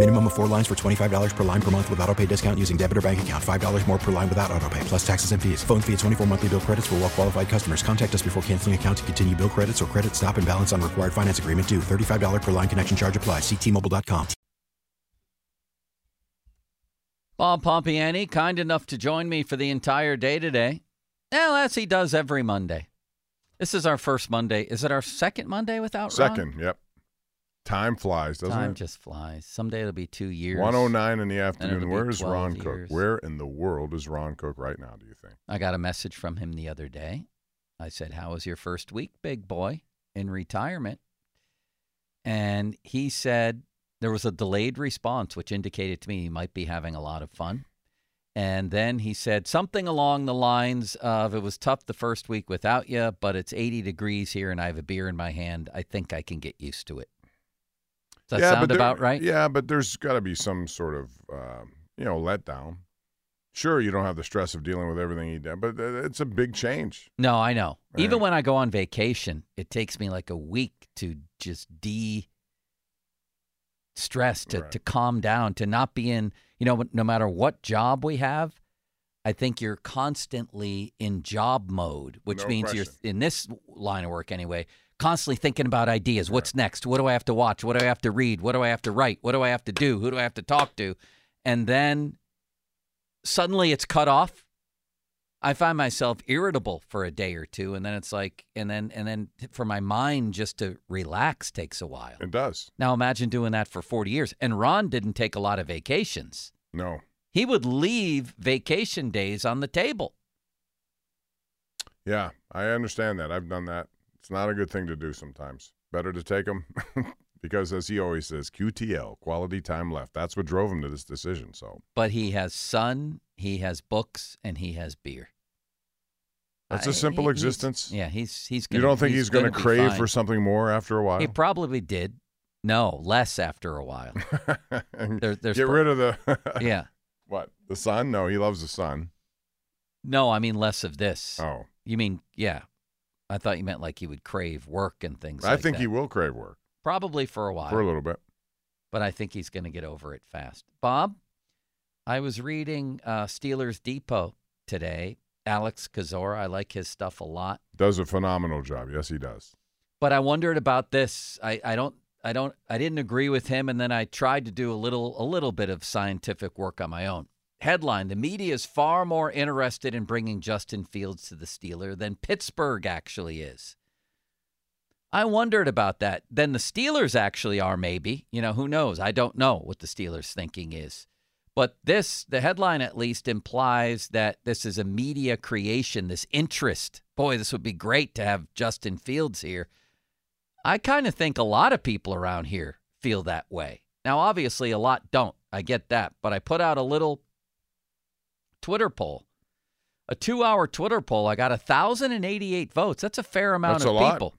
Minimum of four lines for $25 per line per month with auto pay discount using debit or bank account. $5 more per line without auto pay, plus taxes and fees. Phone fee at 24 monthly bill credits for well qualified customers. Contact us before canceling account to continue bill credits or credit stop and balance on required finance agreement due. $35 per line connection charge applies. Ctmobile.com. Bob Pompeani, kind enough to join me for the entire day today. Well, as he does every Monday. This is our first Monday. Is it our second Monday without Ron? Second, yep. Time flies, doesn't Time it? just flies. Someday it'll be two years. 109 in the afternoon. Where is Ron years. Cook? Where in the world is Ron Cook right now, do you think? I got a message from him the other day. I said, How was your first week, big boy, in retirement? And he said there was a delayed response, which indicated to me he might be having a lot of fun. And then he said something along the lines of, It was tough the first week without you, but it's 80 degrees here and I have a beer in my hand. I think I can get used to it. Does that yeah, sound there- about right? Yeah, but there's got to be some sort of, um, you know, letdown. Sure, you don't have the stress of dealing with everything he did, but uh, it's a big change. No, I know. Even when I go on vacation, it takes me like a week to just de stress, to, Right. to calm down, to not be in, you know, no matter what job we have, I think you're constantly in job mode, which No means you're in this line of work anyway, constantly thinking about ideas. What's next? What do I have to watch? What do I have to read? What do I have to write? What do I have to do? Who do I have to talk to? And then suddenly it's cut off. I find myself irritable for a day or two, and then it's like, and then and then for my mind just to relax takes a while. It does. Now imagine doing that for forty years. And Ron didn't take a lot of vacations. No. He would leave vacation days on the table. Yeah, I understand that. I've done that. It's not a good thing to do sometimes. Better to take them because, as he always says, QTL, quality time left. That's what drove him to this decision. So But he has sun, he has books, and he has beer. that's a simple he- he's- existence. Yeah, he's he's. you Gonna, don't think he's, going to gonna crave for something more after a while? He probably did. No, less after a while. There- Get pro- rid of the. yeah. What? The sun? No, he loves the sun. No, I mean less of this. Oh. You mean yeah? I thought you meant like he would crave work and things. Like that. I like think that. he will crave work probably for a while, for a little bit. but I think he's going to get over it fast. Bob, I was reading uh, Steelers Depot today. Alex Kozora, I like his stuff a lot, Does a phenomenal job. Yes, he does. but I wondered about this. I, I don't. I don't. I didn't agree with him, and then I tried to do a little a little bit of scientific work on my own. Headline: The media is far more interested in bringing Justin Fields to the Steeler than Pittsburgh actually is. I wondered about that. Then the Steelers actually are, maybe. You know, who knows? I don't know what the Steelers' thinking is. But this, the headline at least, implies that this is a media creation, this interest. Boy, this would be great to have Justin Fields here. I kind of think a lot of people around here feel that way. Now, obviously, a lot don't. I get that. But I put out a little Twitter poll, a two hour Twitter poll. I got 1,088 votes. That's a fair amount That's of a lot. people.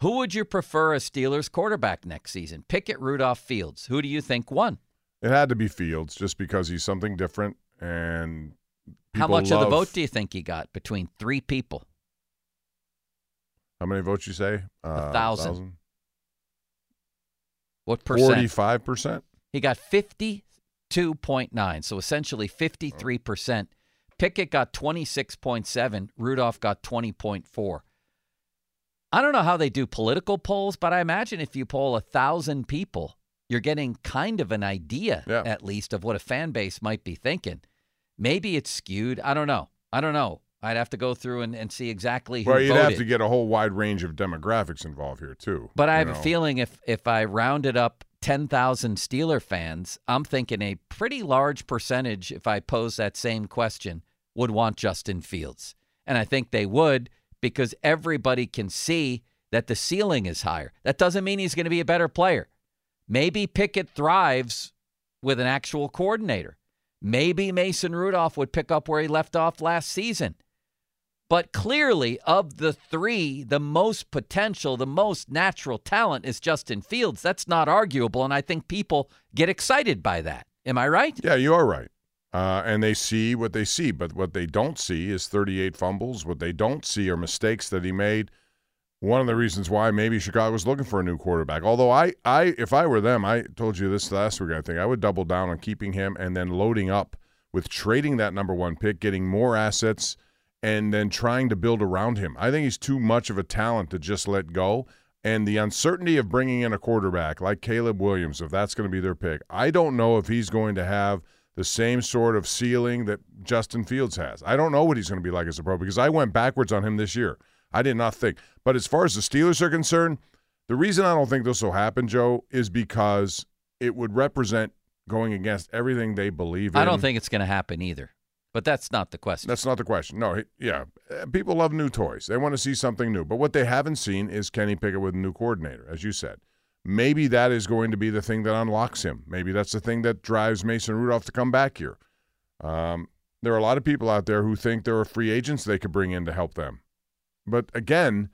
Who would you prefer as Steelers quarterback next season? Pickett, Rudolph, Fields. Who do you think won? It had to be Fields just because he's something different and. How much of the vote do you think he got between three people? How many votes you say? Uh, thousand. What percent? Forty-five percent. He got 52.9, so essentially 53%. Pickett got 26.7, Rudolph got 20.4. I don't know how they do political polls, but I imagine if you poll a thousand people, you're getting kind of an idea, Yeah. at least, of what a fan base might be thinking. Maybe it's skewed. I don't know. I don't know. I'd have to go through and, and see exactly who Well, you'd voted. have to get a whole wide range of demographics involved here too. But I have know. a feeling if if I rounded up 10,000 Steeler fans, I'm thinking a pretty large percentage, if I pose that same question, would want Justin Fields. And I think they would because everybody can see that the ceiling is higher. That doesn't mean he's going to be a better player. Maybe Pickett thrives with an actual coordinator. Maybe Mason Rudolph would pick up where he left off last season. But clearly, of the three, the most potential, the most natural talent is Justin Fields. That's not arguable. And I think people get excited by that. Am I right? Yeah, you are right. Uh, and they see what they see, but what they don't see is 38 fumbles. What they don't see are mistakes that he made one of the reasons why maybe Chicago was looking for a new quarterback. Although I, I, if I were them, I told you this last week. I think I would double down on keeping him and then loading up with trading that number one pick, getting more assets, and then trying to build around him. I think he's too much of a talent to just let go. And the uncertainty of bringing in a quarterback like Caleb Williams, if that's going to be their pick, I don't know if he's going to have the same sort of ceiling that Justin Fields has. I don't know what he's going to be like as a pro because I went backwards on him this year. I did not think. But as far as the Steelers are concerned, the reason I don't think this will happen, Joe, is because it would represent going against everything they believe in. I don't think it's going to happen either. But that's not the question. That's not the question. No, yeah. People love new toys. They want to see something new. But what they haven't seen is Kenny Pickett with a new coordinator, as you said. Maybe that is going to be the thing that unlocks him. Maybe that's the thing that drives Mason Rudolph to come back here. Um, there are a lot of people out there who think there are free agents they could bring in to help them. But again,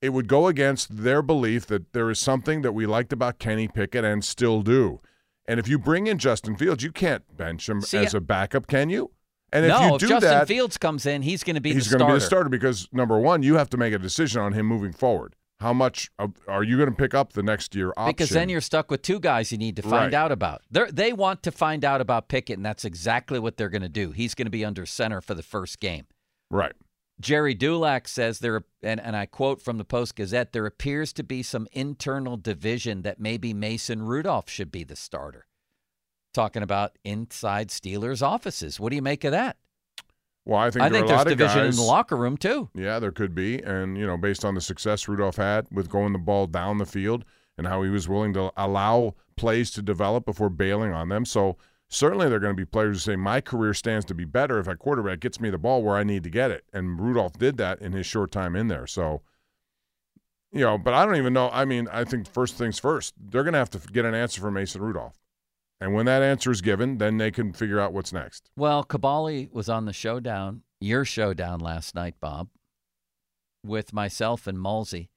it would go against their belief that there is something that we liked about Kenny Pickett and still do. And if you bring in Justin Fields, you can't bench him See, as a backup, can you? And no, if you if do Justin that, Fields comes in, he's going to be he's going to be the starter because number one, you have to make a decision on him moving forward. How much are you going to pick up the next year option? Because then you're stuck with two guys you need to find Right. out about. They they want to find out about Pickett, and that's exactly what they're going to do. He's going to be under center for the first game. right. Gerry Dulac says there, and, and I quote from the Post Gazette, there appears to be some internal division that maybe Mason Rudolph should be the starter. Talking about inside Steelers offices. What do you make of that? Well, I think I there think there's division guys, in the locker room too. Yeah, there could be, and you know, based on the success Rudolph had with going the ball down the field and how he was willing to allow plays to develop before bailing on them. So certainly, there are going to be players who say my career stands to be better if a quarterback gets me the ball where I need to get it, and Rudolph did that in his short time in there. So. You know, but I don't even know. I mean, I think first things first, they're going to have to get an answer from Mason Rudolph. And when that answer is given, then they can figure out what's next. Well, Kaboly was on the showdown, your showdown last night, Bob, with myself and Mulsey,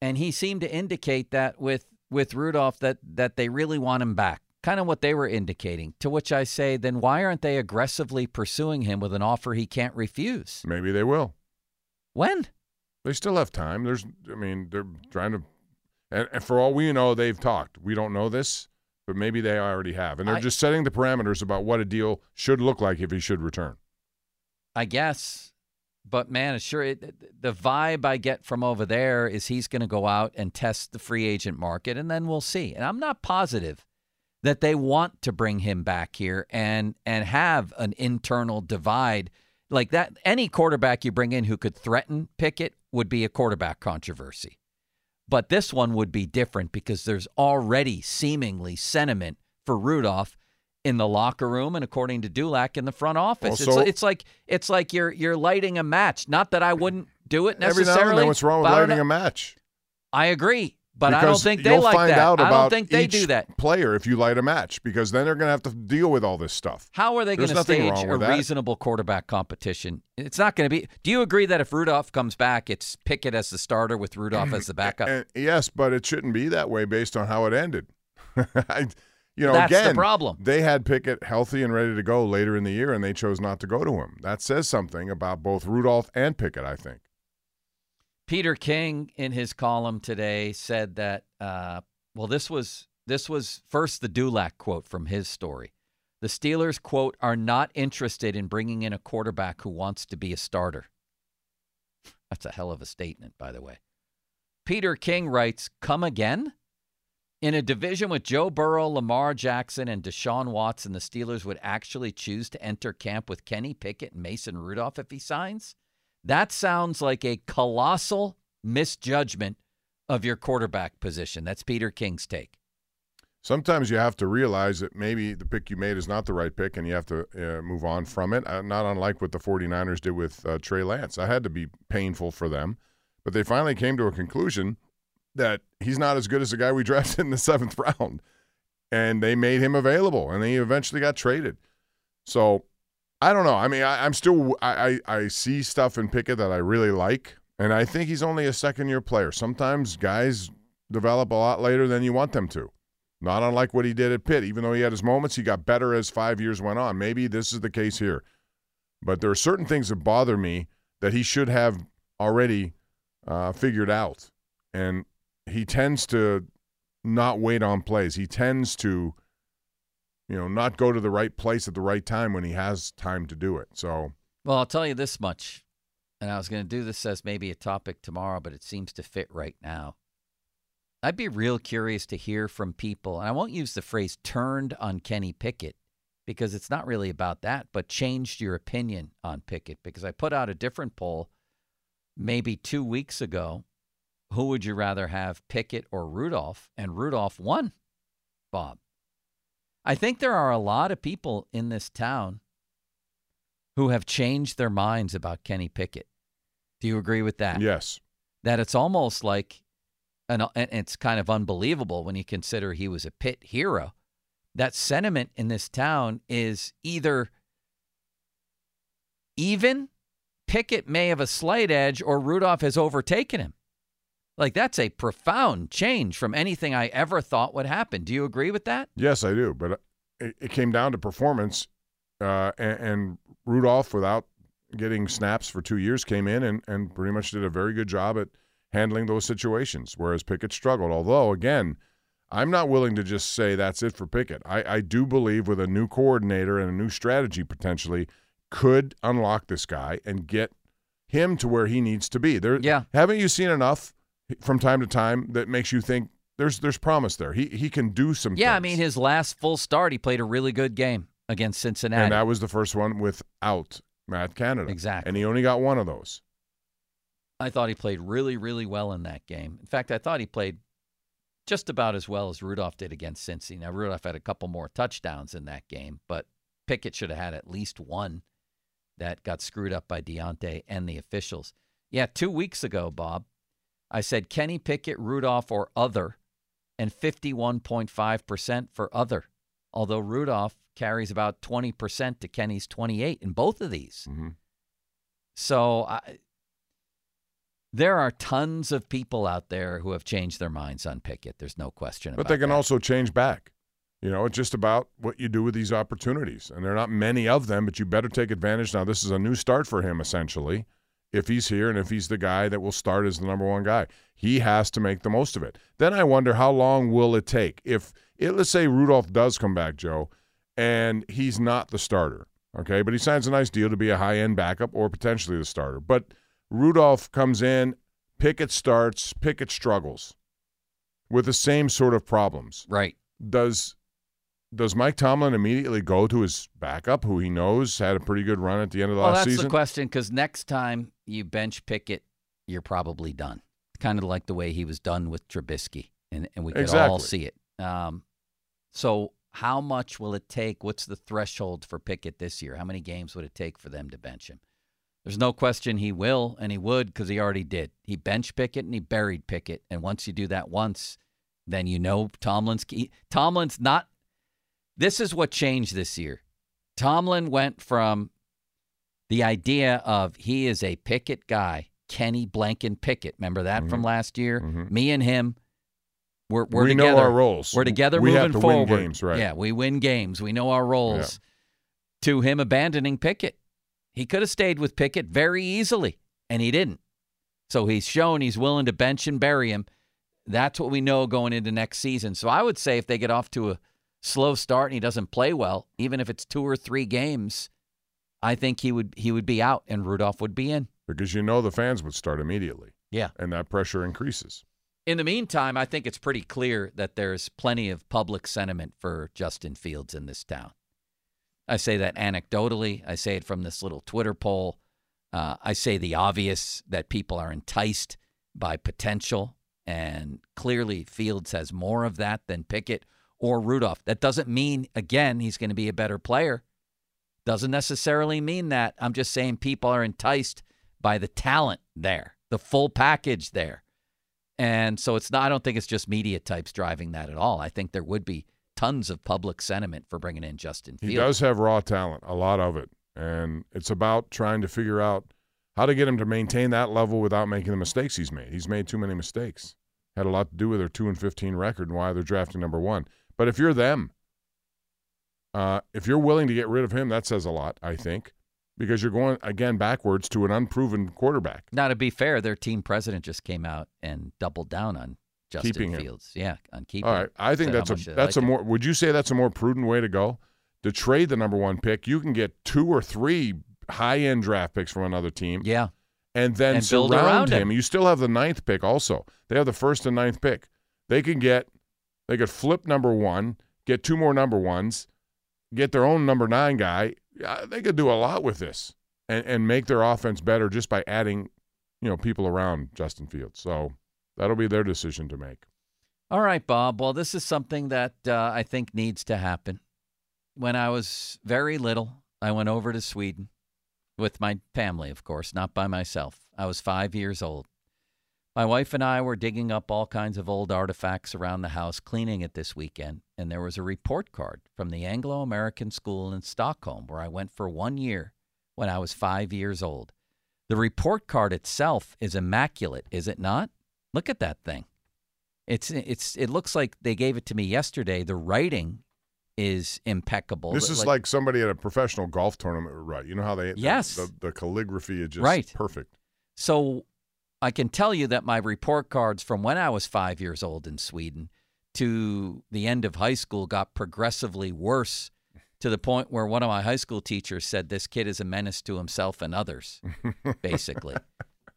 and he seemed to indicate that with with Rudolph that that they really want him back. Kind of what they were indicating. To which I say, then why aren't they aggressively pursuing him with an offer he can't refuse? Maybe they will. When? They still have time. There's, I mean, they're trying to, and, and for all we know, they've talked. We don't know this, but maybe they already have, and they're I- just setting the parameters about what a deal should look like if he should return. I guess. But man, it's sure it, the vibe I get from over there is he's going to go out and test the free agent market, and then we'll see. And I'm not positive that they want to bring him back here and and have an internal divide like that. Any quarterback you bring in who could threaten Pickett would be a quarterback controversy. But this one would be different because there's already seemingly sentiment for Rudolph in the locker room and according to Dulac in the front office. Also- it's, it's like it's like you're you're lighting a match. Not that I wouldn't do it necessarily. Every now and then, what's wrong with but I don't lighting a match? I agree, but I don't think they like find that. I don't think they do that. player if you light a match, because then they're going to have to deal with all this stuff. How are they going to stage a that. reasonable quarterback competition? It's not going to be. Do you agree that if Rudolph comes back, it's Pickett as the starter with Rudolph as the backup? And yes, but it shouldn't be that way based on how it ended. I, you know, That's the again, problem. They had Pickett healthy and ready to go later in the year, and they chose not to go to him. That says something about both Rudolph and Pickett, I think. Peter King in his column today said that uh, well this was this was first the Dulac quote from his story. The Steelers quote are not interested in bringing in a quarterback who wants to be a starter. That's a hell of a statement by the way. Peter King writes, "Come again?" In a division with Joe Burrow, Lamar Jackson, and Deshaun Watson, the Steelers would actually choose to enter camp with Kenny Pickett and Mason Rudolph if he signs? That sounds like a colossal misjudgment of your quarterback position. That's Peter King's take. sometimes you have to realize that maybe the pick you made is not the right pick and you have to uh, move on from it. Uh, not unlike what the 49ers did with uh, Trey Lance. I had to be painful for them, but they finally came to a conclusion that he's not as good as the guy we drafted in the seventh round. And they made him available and he eventually got traded. So I don't know. I mean, I, am still, I, I, I see stuff in Pickett that I really like. And I think he's only a second year player. Sometimes guys develop a lot later than you want them to. Not unlike what he did at Pitt. Even though he had his moments, he got better as five years went on. Maybe this is the case here. But there are certain things that bother me that he should have already uh, figured out. And he tends to not wait on plays. He tends to, you know, not go to the right place at the right time when he has time to do it. So, well, I'll tell you this much. And I was going to do this as maybe a topic tomorrow, but it seems to fit right now. I'd be real curious to hear from people, and I won't use the phrase turned on Kenny Pickett because it's not really about that, but changed your opinion on Pickett. Because I put out a different poll maybe two weeks ago. Who would you rather have, Pickett or Rudolph? And Rudolph won, Bob. I think there are a lot of people in this town who have changed their minds about Kenny Pickett. Do you agree with that? Yes. That it's almost like and, and it's kind of unbelievable when you consider he was a Pitt hero. That sentiment in this town is either even, Pickett may have a slight edge, or Rudolph has overtaken him. Like that's a profound change from anything I ever thought would happen. Do you agree with that? Yes, I do. But it, it came down to performance, uh, and, and, Rudolph, without getting snaps for two years, came in and, and pretty much did a very good job at handling those situations, whereas Pickett struggled. Although, again, I'm not willing to just say that's it for Pickett. I, I do believe with a new coordinator and a new strategy potentially could unlock this guy and get him to where he needs to be. There, yeah. Haven't you seen enough from time to time that makes you think there's there's promise there? He he can do some. Yeah, things. I mean his last full start, he played a really good game against Cincinnati, and that was the first one without Matt Canada. Exactly, and he only got one of those. I thought he played really, really well in that game. In fact, I thought he played just about as well as Rudolph did against Cincy. Now, Rudolph had a couple more touchdowns in that game, but Pickett should have had at least one that got screwed up by Diontae and the officials. Yeah, two weeks ago, Bob, I said Kenny Pickett, Rudolph, or other, and 51.5% for other. Although Rudolph carries about 20% to Kenny's 28 in both of these. Mm-hmm. So I, there are tons of people out there who have changed their minds on Pickett. There's no question about it. but they can that. also change back. You know, it's just about what you do with these opportunities. And there are not many of them, but you better take advantage. Now, this is a new start for him, essentially, if he's here and if he's the guy that will start as the number one guy. He has to make the most of it. Then I wonder how long will it take? If, it, let's say Rudolph does come back, Joe, and he's not the starter, okay, but he signs a nice deal to be a high end backup or potentially the starter. But – Rudolph comes in, Pickett starts, Pickett struggles with the same sort of problems. Right. Does does Mike Tomlin immediately go to his backup, who he knows had a pretty good run at the end of the well, last season? Well, that's the question because next time you bench Pickett, you're probably done. Kind of like the way he was done with Trubisky, and, and we could exactly. all see it. Um, so, how much will it take? What's the threshold for Pickett this year? How many games would it take for them to bench him? There's no question he will, and he would because he already did. He bench Pickett and he buried Pickett, and once you do that once, then you know Tomlin's key. Tomlin's not. This is what changed this year. Tomlin went from the idea of he is a Pickett guy, Kenny Blanken Pickett. Remember that mm-hmm. from last year? Mm-hmm. Me and him, we're, we're we together. know our roles. We're together we moving have to forward. Win games, right? Yeah, we win games. We know our roles. Yeah. To him abandoning Pickett. He could have stayed with Pickett very easily, and he didn't. So he's shown he's willing to bench and bury him. That's what we know going into next season. So I would say if they get off to a slow start and he doesn't play well, even if it's two or three games, I think he would he would be out and Rudolph would be in. Because you know the fans would start immediately. Yeah. And that pressure increases. In the meantime, I think it's pretty clear that there's plenty of public sentiment for Justin Fields in this town. I say that anecdotally. I say it from this little Twitter poll. Uh, I say the obvious that people are enticed by potential, and clearly Fields has more of that than Pickett. or Rudolph. That doesn't mean, again, he's going to be a better player. Doesn't necessarily mean that. I'm just saying people are enticed by the talent there, the full package there. And so it's not, I don't think it's just media types driving that at all. I think there would be tons of public sentiment for bringing in Justin Fields. He does have raw talent, a lot of it. And it's about trying to figure out how to get him to maintain that level without making the mistakes he's made. He's made too many mistakes. Had a lot to do with their 2 and 15 record and why they're drafting number one. But if you're them, uh, if you're willing to get rid of him, that says a lot, I think, because you're going, again, backwards to an unproven quarterback. Now, to be fair, their team president just came out and doubled down on Justin Keeping him. Fields. Yeah, on keeping All right. I think that's a that's a like him. more would you say that's a more prudent way to go? To trade the number one pick, you can get two or three high end draft picks from another team. Yeah. and then And build surround around him. him. You still have the ninth pick also. They have the first and ninth pick. They can get they could flip number one, get two more number ones, get their own number nine guy. They could do a lot with this and, and make their offense better just by adding, you know, people around Justin Fields. So that'll be their decision to make. All right, Bob. Well, this is something that uh, I think needs to happen. When I was very little, I went over to Sweden with my family, of course, not by myself. I was five years old. My wife and I were digging up all kinds of old artifacts around the house, cleaning it this weekend, and there was a report card from the Anglo American School in Stockholm where I went for one year when I was five years old. The report card itself is immaculate, is it not? Look at that thing. It's it's it looks like they gave it to me yesterday. The writing is impeccable. This is like, somebody at a professional golf tournament right? You know how they Yes. the, the, the calligraphy is just Right. perfect. So I can tell you that my report cards from when I was five years old in Sweden to the end of high school got progressively worse to the point where one of my high school teachers said this kid is a menace to himself and others, basically.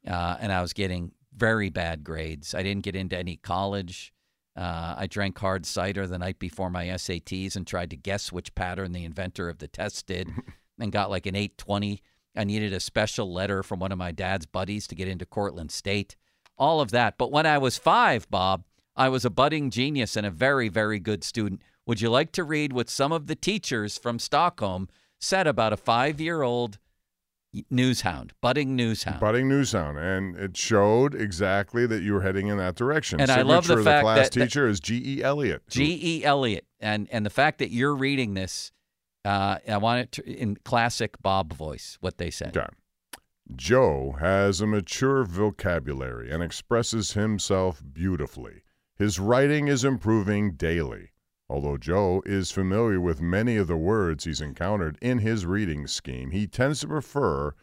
uh, and I was getting very bad grades. I didn't get into any college. Uh, I drank hard cider the night before my SATs and tried to guess which pattern the inventor of the test did and got like an 820. I needed a special letter from one of my dad's buddies to get into Cortland State. All of that. But when I was five, Bob, I was a budding genius and a very, very good student. Would you like to read what some of the teachers from Stockholm said about a five year old news hound, budding news hound? Budding news hound, and it showed exactly that you were heading in that direction. And I love the Signature fact class that- that- teacher is G. E. Elliott. G. E. Elliott, and and the fact that you're reading this, uh, I want it to, in classic Bob voice. What they say. Okay. Joe has a mature vocabulary and expresses himself beautifully. His writing is improving daily. Although Joe is familiar with many of the words he's encountered in his reading scheme, he tends to prefer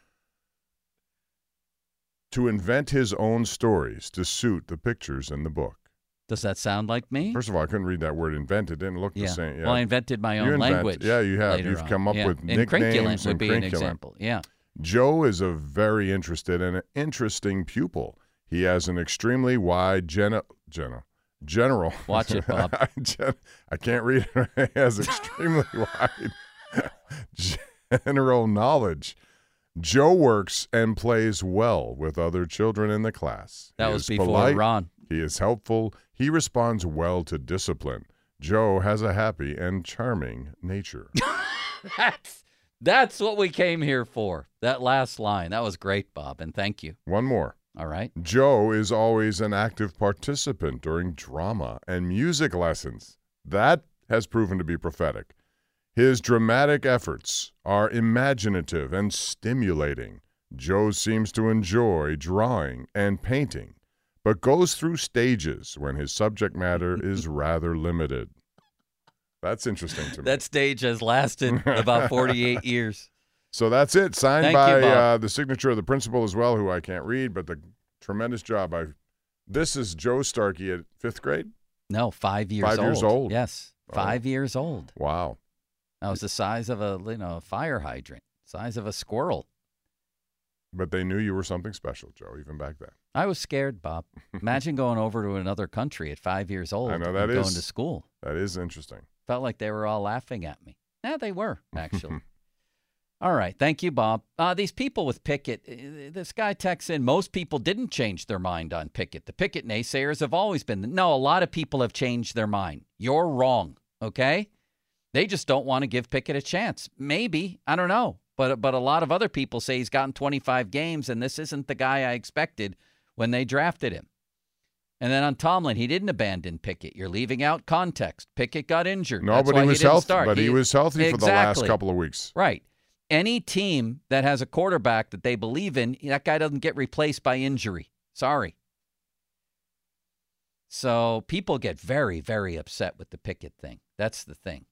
to invent his own stories to suit the pictures in the book. Does that sound like me? First of all, I couldn't read that word invent. It didn't look yeah. the same. Yeah. Well, I invented my own invent- language. yeah, you have. You've on. come up Yeah. with Incrinculant nicknames would and be an example. Yeah. Joe is a very interested and interesting pupil. He has an extremely wide gen- gen- general. Watch it, Bob. I can't read it. he has extremely wide general knowledge. Joe works and plays well with other children in the class. That He was before polite, Ron. He is helpful. He responds well to discipline. Joe has a happy and charming nature. That's that's what we came here for. That last line. That was great, Bob, and thank you. One more. All right. Joe is always an active participant during drama and music lessons. That has proven to be prophetic. His dramatic efforts are imaginative and stimulating. Joe seems to enjoy drawing and painting, but goes through stages when his subject matter is rather limited. That's interesting to me. That stage has lasted about 48 years. So that's it. Signed Thank by Bob. uh, the signature of the principal as well, who I can't read, but the tremendous job. I this is Joe Starkey at fifth grade. No, five years Five old. years old? Yes, Oh. five years old. Wow. That was the size of a you know a fire hydrant, size of a squirrel. But they knew you were something special, Joe, even back then. I was scared, Bob. Imagine going over to another country at five years old. I know and that going to school. That is interesting. Felt like they were all laughing at me. Yeah, they were actually. all right, thank you, Bob. Uh, these people with Pickett, uh, this guy texts in. Most people didn't change their mind on Pickett. The Pickett naysayers have always been. No, a lot of people have changed their mind. You're wrong. Okay? They just don't want to give Pickett a chance. Maybe. I don't know. But but a lot of other people say he's gotten 25 games and this isn't the guy I expected when they drafted him. And then on Tomlin, he didn't abandon Pickett. You're leaving out context. Pickett got injured. No, That's but why he was didn't healthy. start. But he, was healthy for the last couple of weeks. Right. Any team that has a quarterback that they believe in, that guy doesn't get replaced by injury. Sorry. So people get very, very upset with the Pickett thing. That's the thing.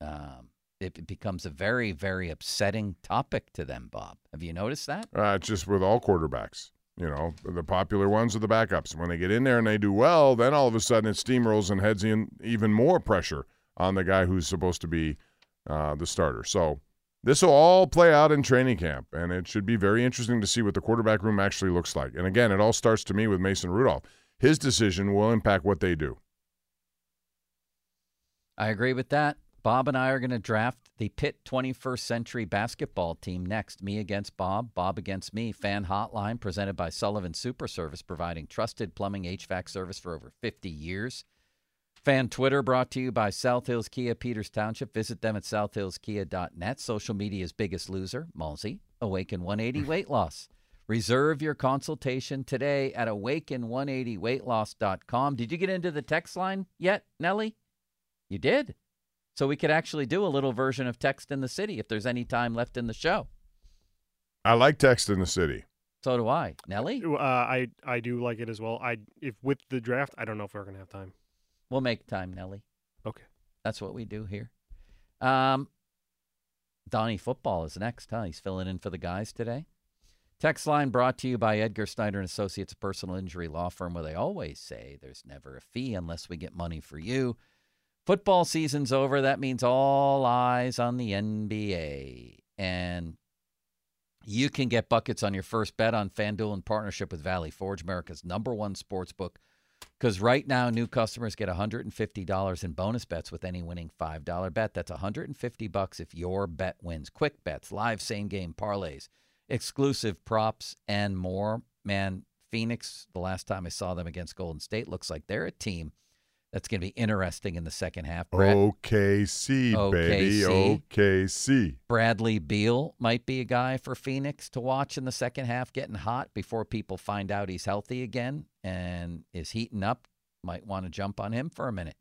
Um, it becomes a very, very upsetting topic to them, Bob. Have you noticed that? Uh, it's just with all quarterbacks. You know, the popular ones are the backups. When they get in there and they do well, then all of a sudden it steamrolls and heads in even more pressure on the guy who's supposed to be uh, the starter. So this will all play out in training camp, and it should be very interesting to see what the quarterback room actually looks like. And again, it all starts to me with Mason Rudolph. His decision will impact what they do. I agree with that. Bob and I are going to draft the Pitt 21st Century basketball team next. Me against Bob, Bob against me. Fan hotline presented by Sullivan Super Service, providing trusted plumbing HVAC service for over 50 years. Fan Twitter brought to you by South Hills Kia, Peters Township. Visit them at southhillskia.net. Social media's biggest loser, Mulsey, Awaken 180 Weight Loss. Reserve your consultation today at awaken180weightloss.com. Did you get into the text line yet, Nellie? You did. So we could actually do a little version of Text in the City if there's any time left in the show. I like text in the city. So do I. Nelly. Uh, I I do like it as well. I if with the draft, I don't know if we're gonna have time. We'll make time, Nelly. Okay. That's what we do here. Um, Donnie Football is next, huh? He's filling in for the guys today. Text line brought to you by Edgar Snyder and Associates, a personal injury law firm where they always say there's never a fee unless we get money for you. Football season's over. That means all eyes on the NBA. And you can get buckets on your first bet on FanDuel in partnership with Valley Forge, America's number one sports book. Because right now, new customers get $150 in bonus bets with any winning $5 bet. That's 150 bucks if your bet wins. Quick bets, live same game parlays, exclusive props, and more. Man, Phoenix, the last time I saw them against Golden State, looks like they're a team that's going to be interesting in the second half. Brad, OKC, baby. OKC. OKC. Bradley Beal might be a guy for Phoenix to watch in the second half, getting hot before people find out he's healthy again and is heating up. Might want to jump on him for a minute.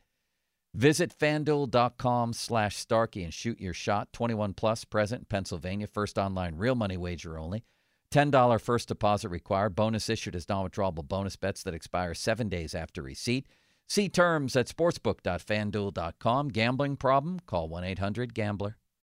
Visit fanduel.com slash Starkey and shoot your shot. 21 plus, present in Pennsylvania. First online real money wager only. $10 first deposit required. Bonus issued as non withdrawable bonus bets that expire seven days after receipt. See terms at sportsbook.fanduel.com. Gambling problem? Call 1 800 Gambler.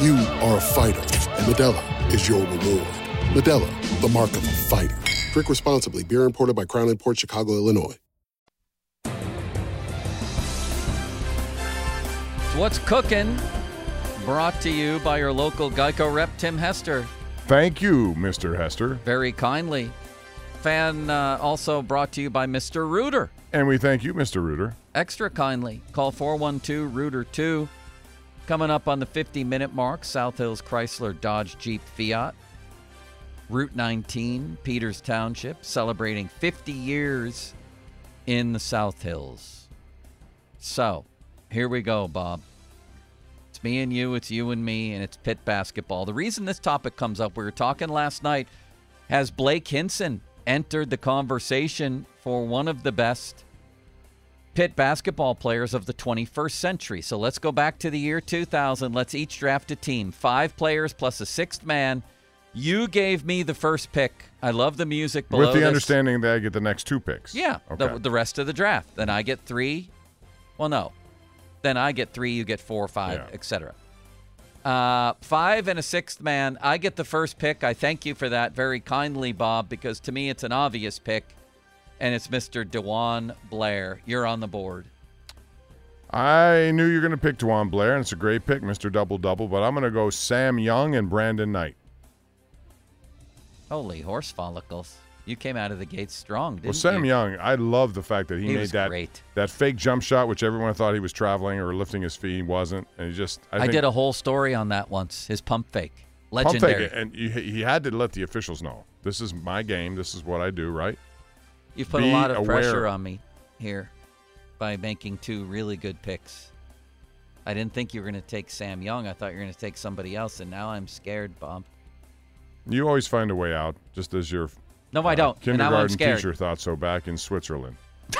You are a fighter, and Modelo is your reward. Modelo, the mark of a fighter. Drink responsibly. Beer imported by Crown Port Chicago, Illinois. What's cooking? Brought to you by your local Geico rep, Tim Hester. Thank you, Mr. Hester. Very kindly. Fan uh, also brought to you by Mr. Rooter. And we thank you, Mr. Rooter. Extra kindly. Call 412 Rooter 2. Coming up on the 50 minute mark, South Hills Chrysler Dodge Jeep Fiat. Route 19, Peters Township, celebrating 50 years in the South Hills. So, here we go, Bob. It's me and you, it's you and me, and it's Pitt basketball. The reason this topic comes up, we were talking last night, has Blake Hinson entered the conversation for one of the best Pitt basketball players of the 21st century. So let's go back to the year 2000. Let's each draft a team. Five players plus a sixth man. You gave me the first pick. I love the music below With the this. understanding that I get the next two picks. Yeah, Okay. the, the rest of the draft. Then I get three. Well, no. Then I get three, you get four, five, Yeah. etc. Uh, five and a sixth man. I get the first pick. I thank you for that very kindly, Bob, because to me it's an obvious pick, and it's Mr. DeJuan Blair. You're on the board. I knew you were going to pick DeJuan Blair, and it's a great pick, Mr. Double Double, but I'm going to go Sam Young and Brandon Knight. Holy horse follicles! You came out of the gates strong, didn't Well, Sam you? Young, I love the fact that he, He made that great. that fake jump shot, which everyone thought he was traveling or lifting his feet. He wasn't, and he just. I, I, did a whole story on that once. His pump fake, pump legendary. fake, and he had to let the officials know this is my game. This is what I do. Right? You've put Be a lot of aware. pressure on me here by making two really good picks. I didn't think you were going to take Sam Young. I thought you were going to take somebody else, and now I'm scared, Bob. You always find a way out, just as your No, I uh, don't. Kindergarten teacher thought so back in Switzerland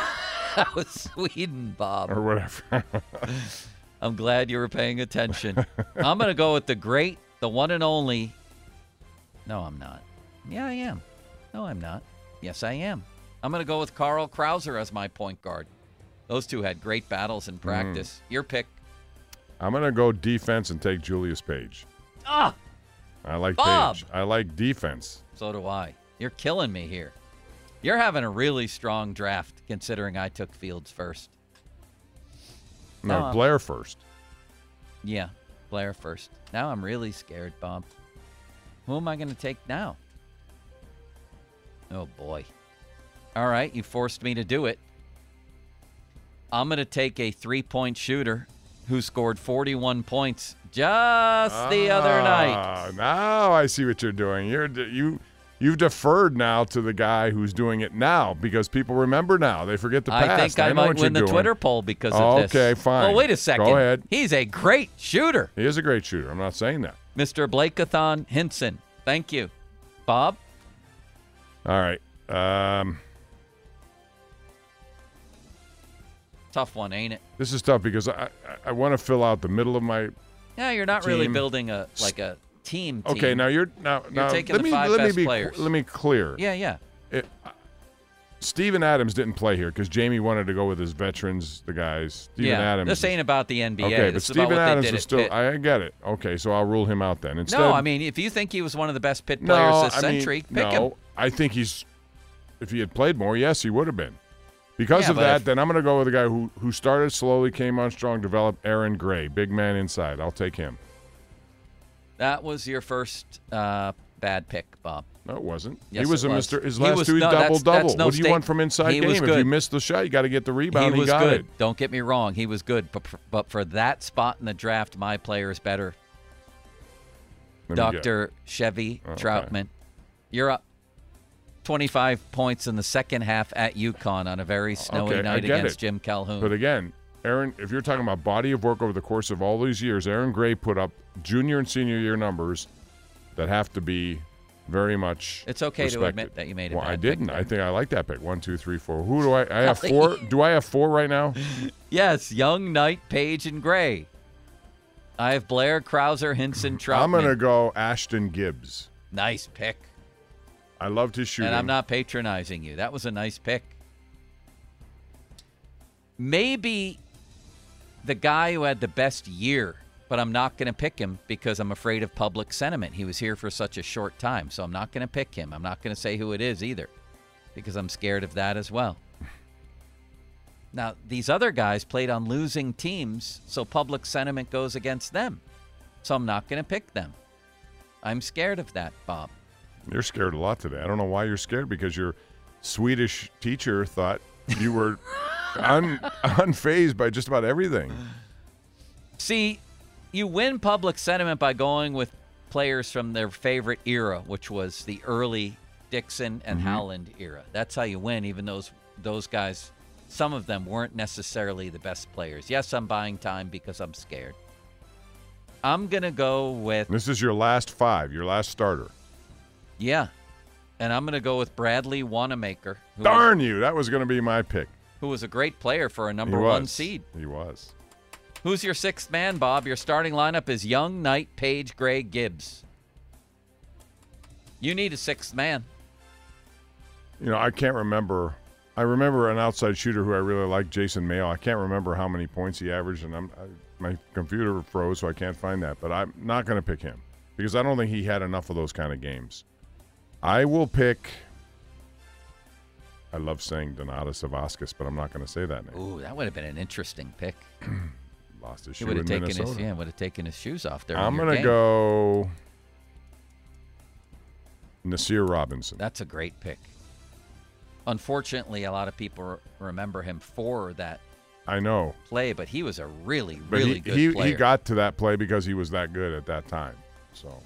That was Sweden, Bob. or whatever. I'm glad you were paying attention. I'm going to go with the great, the one and only. No, I'm not. Yeah, I am. No, I'm not. Yes, I am. I'm going to go with Carl Krauser as my point guard. Those two had great battles in practice. Your pick. I'm going to go defense and take Julius Page. Ah, I like Bob! Page. I like defense. so do I. You're killing me here. You're having a really strong draft considering I took Fields first. No, I'm- Blair first. Yeah, Blair first. Now I'm really scared, Bob. Who am I going to take now? Oh, boy. All right, you forced me to do it. I'm going to take a three point shooter who scored 41 points just the other night. Ah, Now I see what you're doing. You're you you've deferred now to the guy who's doing it now because people remember now. They forget the past. I think I, know might win the doing. Twitter poll because of this. Okay, fine. Oh, wait a second. Go ahead. He's a great shooter, He is a great shooter. I'm not saying that. Mr. Blakeathon Hinson. Thank you. Bob? All right. Um, Tough one, ain't it? this is tough because I I, I want to fill out the middle of my. Yeah, you're not really building a like a team. Okay, now you're now You're now taking let the me five let me be players. let me clear. Yeah, yeah. It, Steven Adams didn't play here because Jamie wanted to go with his veterans, the guys. Steven yeah. Adams. This ain't about the NBA. Okay, but this is about Steven Adams was still. Pitt. I get it. Okay, so I'll rule him out then. Instead, no, I mean, if you think he was one of the best Pitt players no, this I mean, century, pick no, him. I think he's. If he had played more, yes, he would have been. Because Yeah, of that, if- then I'm going to go with a guy who who started slowly, came on strong, developed. Aaron Gray, big man inside. I'll take him. That was your first uh, bad pick, Bob. No, it wasn't. Yes, he was a was. Mister. His last was- two no, double that's- double. that's no what do you state- want from inside he game? If you good. miss the shot, you got to get the rebound. he was got good. it. Don't get me wrong, he was good, but for, but for that spot in the draft, my player is better. Let me get- Doctor Chevy Okay. Troutman, you're up. 25 points in the second half at UConn on a very snowy Okay, night against it. Jim Calhoun. But again, Aaron, if you're talking about body of work over the course of all these years, Aaron Gray put up junior and senior year numbers that have to be very much. It's okay to admit that you made a Well, I didn't. I think I like that pick. One, two, three, four. Who do I? I have four. do I have four right now? yes, Young, Knight, Page, and Gray. I have Blair, Krauser, Hinson, Troutman. I'm gonna go Ashton Gibbs. Nice pick. I loved his shooting. And I'm not patronizing you. That was a nice pick. Maybe the guy who had the best year, but I'm not going to pick him because I'm afraid of public sentiment. He was here for such a short time, so I'm not going to pick him. I'm not going to say who it is either because I'm scared of that as well. Now, these other guys played on losing teams, so public sentiment goes against them. So I'm not going to pick them. I'm scared of that, Bob. You're scared a lot today. I don't know why you're scared because your Swedish teacher thought you were un, unfazed by just about everything. See, you win public sentiment by going with players from their favorite era, which was the early Dixon and Mhm. Howland era. That's how you win, even those those guys, some of them weren't necessarily the best players. Yes, I'm buying time because I'm scared. I'm gonna go with This is your last five, your last starter. Yeah, and I'm gonna go with Bradley Wanamaker, who was, Darn you! That was going to be my pick. who was a great player for a number one seed. He was. Who's your sixth man, Bob? Your starting lineup is Young, Knight, Page, Gray, Gibbs. You need a sixth man. You know, I can't remember. I remember an outside shooter who I really liked, Jason Maile. I can't remember how many points he averaged, and I'm, I, my computer froze, so I can't find that. But I'm not going to pick him because I don't think he had enough of those kind of games. I will pick. I love saying Donatas Zavackas, but I'm not going to say that name. Ooh, that would have been an interesting pick. Lost his He would in have taken his yeah, would have taken his shoes off there. I'm going to go Nasir Robinson. That's a great pick. Unfortunately, a lot of people remember him for that I know. play, but he was a really, But really he, good he, player. he got to that play because he was that good at that time. So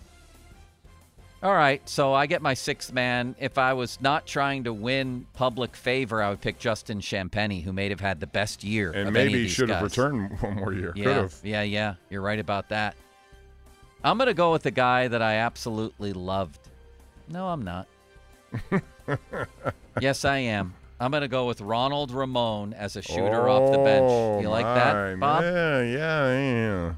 All right, so I get my sixth man. If I was not trying to win public favor, I would pick Justin Champagnie, who may have had the best year. and maybe any of these should have returned one more year. Could Yeah, have. yeah, yeah. You're right about that. I'm gonna go with the guy that I absolutely loved. No, I'm not. yes, I am. I'm gonna go with Ronald Ramon as a shooter off the oh, bench. You like Oh, that, Bob? Yeah, yeah, yeah.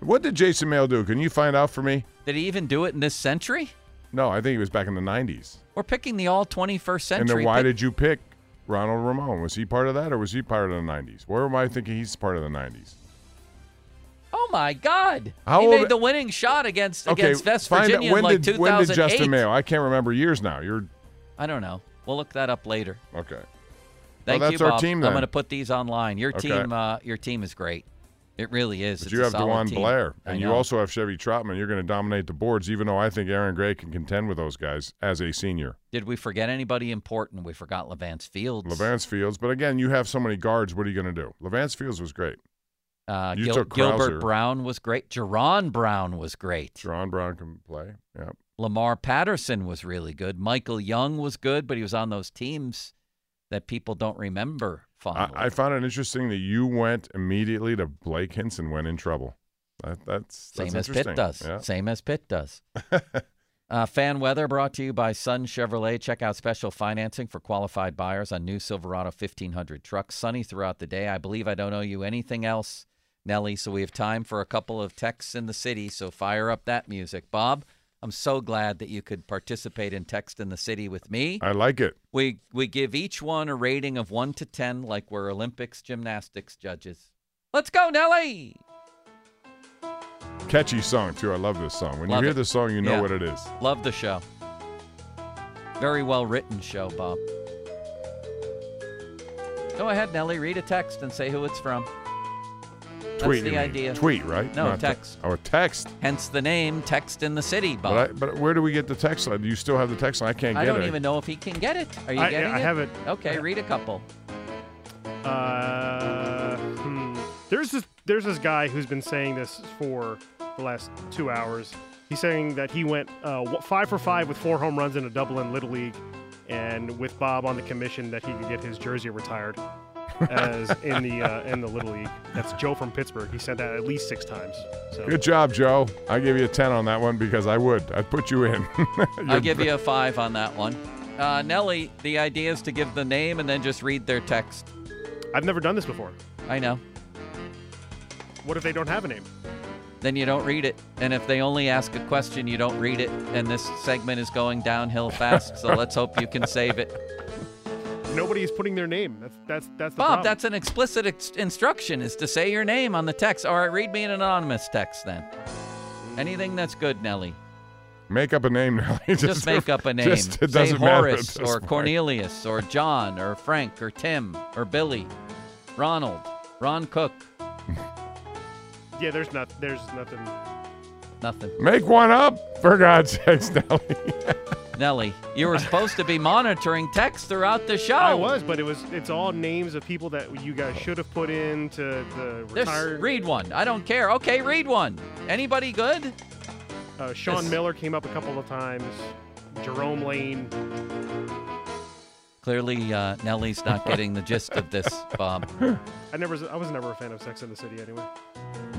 What did Jason Maile do? Can you find out for me? Did he even do it in this century? No, I think he was back in the 90s. We're picking the all 21st century. and then why pick- did you pick Ronald Ramon? Was he part of that or was he part of the 90s? Where am I thinking he's part of the 90s? Oh my God! How he old- made the winning shot against Okay, against West Virginia when in like did 2008. when did Justin Mayo? I can't remember years now. You're I don't know. We'll look that up later. okay. Thank well, you, that's our Bob. team I'm going to put these online. Your Okay. team, uh, your team is great. It really is. But It's you have DeJuan team. Blair, and you also have Chevy Troutman. You're going to dominate the boards, even though I think Aaron Gray can contend with those guys as a senior. Did we forget anybody important? We forgot Levance Fields. Levance Fields, but again, you have so many guards. What are you going to do? Levance Fields was great. Uh, You Gil- took Krauser. Gilbert Brown was great. Jerron Brown was great. Jerron Brown can play. Yep. Lamar Patterson was really good. Michael Young was good, but he was on those teams that people don't remember. I, I found it interesting that you went immediately to Blake Hinson when in trouble. That, that's Same as Pitt does. Yeah. Same as Pitt does. uh, fan weather brought to you by Sun Chevrolet. Check out special financing for qualified buyers on new Silverado 1500 trucks. Sunny throughout the day. I believe I don't owe you anything else, Nelly. So we have time for a couple of texts in the city. So fire up that music, Bob. I'm so glad that you could participate in Text in the City with me. I like it. We we give each one a rating of one to ten, like we're Olympics gymnastics judges. Let's go, Nelly. Catchy song too. I love this song. When Love you hear it. this song, you know Yeah. what it is. Love the show. Very well written show, Bob. Go ahead, Nelly. Read a text and say who it's from. That's Tweet. the idea. Tweet, right? No, Not text. oh, a text. Hence the name Text in the City, Bob. But, I, but where do we get the text line? Do you still have the text line? I can't get it. I don't it. even know if he can get it. Are you I- getting I it? I have it. Okay, read a couple. Uh, hmm. There's this there's this guy who's been saying this for the last two hours. He's saying that he went uh, five for five with four home runs in a double in Little League, and with Bob on the commission that he could get his jersey retired as in the uh, in the Little League. That's Joe from Pittsburgh. He said that at least six times. So Good job, Joe. I give you a 10 on that one because I would. I'd put you in. I'll give you a five on that one. Uh, Nelly, the idea is to give the name and then just read their text. I've never done this before. I know. What if they don't have a name? Then you don't read it. And if they only ask a question, you don't read it. And this segment is going downhill fast. so let's hope you can save it. Nobody is putting their name. That's that's that's the Bob, problem. that's an explicit ex- instruction is to say your name on the text. All right, read me an anonymous text then. Anything that's good, Nelly. Make up a name now. Just, make up a name. Just, it Say doesn't matter at Horace this or point. Cornelius or John or Frank or Tim or Billy, Ronald, Ron Cook. yeah. There's not there's nothing. Nothing. Make one up, for God's sakes, Nelly. Nelly, you were supposed to be monitoring text throughout the show. I was, but it was it's all names of people that you guys should have put into the Just retired. read one. I don't care. Okay, read one. Anybody good? Uh, Sean Yes. Miller came up a couple of times. Jerome Lane. Clearly, uh, Nelly's not getting the gist of this, Bob. I never, I was never a fan of Sex in the City anyway.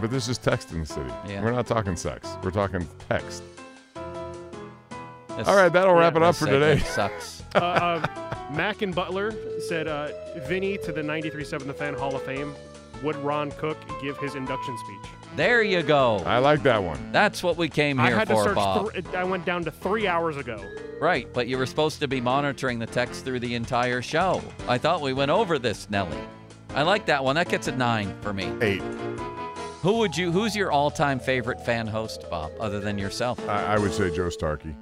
But this is text in the city. Yeah. We're not talking sex. We're talking text. This- All right, that'll wrap it up for today. Sucks. uh, uh, Mac and Butler said, uh, Vinny to the 93.7 The Fan Hall of Fame. Would Ron Cook give his induction speech? There you go. I like that one. That's what we came here I here had to for, search. Bob. thr- I went down to three hours ago. Right, but you were supposed to be monitoring the text through the entire show. I thought we went over this, Nelly. I like that one. That gets a nine for me. Eight. Who would you? Who's your all-time favorite fan host, Bob, other than yourself? I, I would say Joe Starkey.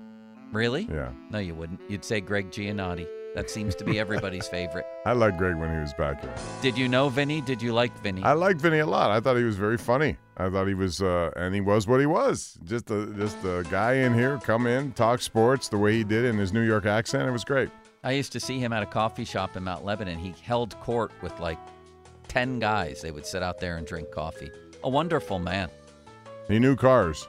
Really? Yeah. No, you wouldn't. You'd say Greg Giannotti. That seems to be everybody's favorite. I liked Greg when he was back here. Did you know Vinny? Did you like Vinny? I liked Vinny a lot. I thought he was very funny. I thought he was, uh, and he was what he was. Just a just a guy in here, come in, talk sports the way he did in his New York accent. It was great. I used to see him at a coffee shop in Mount Lebanon. He held court with like 10 guys. They would sit out there and drink coffee. A wonderful man. He knew cars.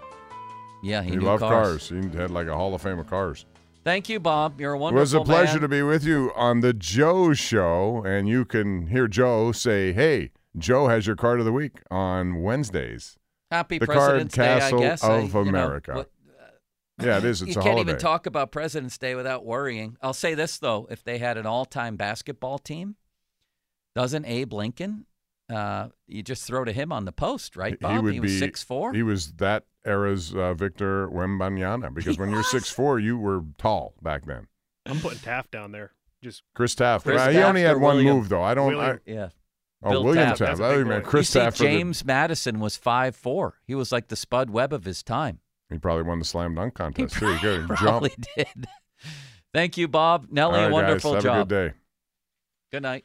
Yeah, he, He, knew loved cars. cars. He had like a Hall of Fame of cars. Thank you, Bob. You're a wonderful. It was a pleasure man. to be with you on the Joe Show, and you can hear Joe say, "Hey, Joe has your card of the week on Wednesdays." Happy the President's Card Day, I Castle guess. I- of you know, America. what- yeah, it is. It's you a can't holiday. even talk about President's Day without worrying. I'll say this though: if they had an all-time basketball team, doesn't Abe Lincoln? Uh, you just throw to him on the post, right, Bob? he would was be six four. He was that era's uh, Victor Wembanyama because when you're six four, you were tall back then. I'm putting Taft down there. Just Chris Taft. Chris Uh, he only had one William- move though. I don't. I, yeah. oh, Bill William Taft. Taft. That's a I remember. Chris you see, Taft. for the- James Madison was five four. He was like the Spud Webb of his time. he probably won the slam dunk He contest too. He could jump. probably did. Thank you, Bob. Nelly, All right, wonderful guys, job. Have a good day. Good night.